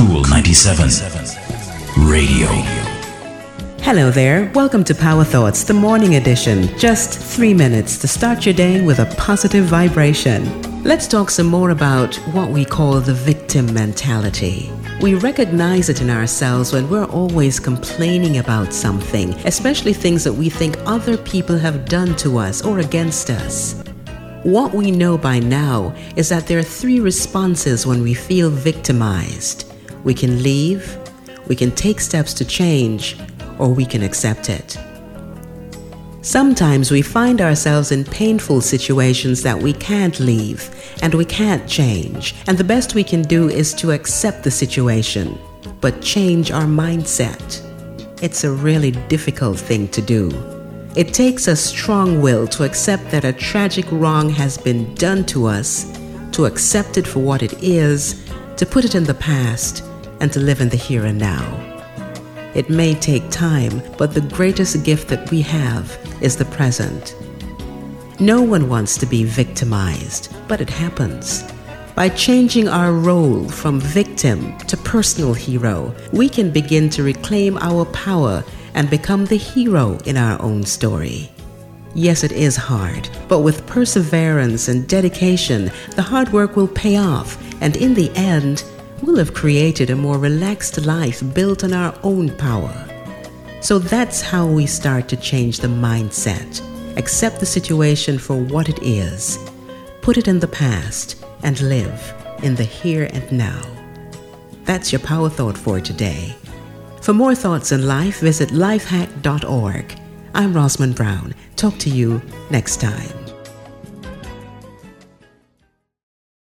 Kool 97 Radio. Hello there. Welcome to Power Thoughts, the morning edition. Just three minutes to start your day with a positive vibration. Let's talk some more about what we call the victim mentality. We recognize it in ourselves when we're always complaining about something, especially things that we think other people have done to us or against us. What we know by now is that there are three responses when we feel victimized. We can leave, we can take steps to change, or we can accept it. Sometimes we find ourselves in painful situations that we can't leave and we can't change, and the best we can do is to accept the situation, but change our mindset. It's a really difficult thing to do. It takes a strong will to accept that a tragic wrong has been done to us, to accept it for what it is, to put it in the past, and to live in the here and now. It may take time, but the greatest gift that we have is the present. No one wants to be victimized, but it happens. By changing our role from victim to personal hero, we can begin to reclaim our power and become the hero in our own story. Yes, it is hard, but with perseverance and dedication, the hard work will pay off, and in the end, we'll have created a more relaxed life built on our own power. So that's how we start to change the mindset. Accept the situation for what it is, put it in the past, and live in the here and now. That's your power thought for today. For more thoughts in life, visit lifehack.org. I'm Rosman Brown. Talk to you next time.